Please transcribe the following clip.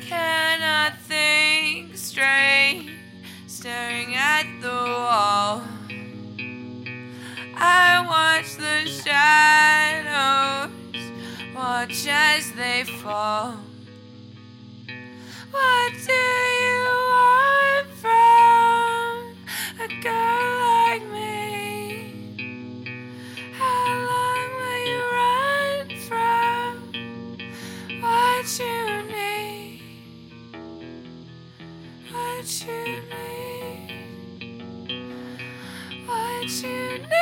cannot think straight, staring at the wall. I watch the shadows, watch as they fall. What do you want from a girl like me? How long will you run from what you need? What you need? What you need?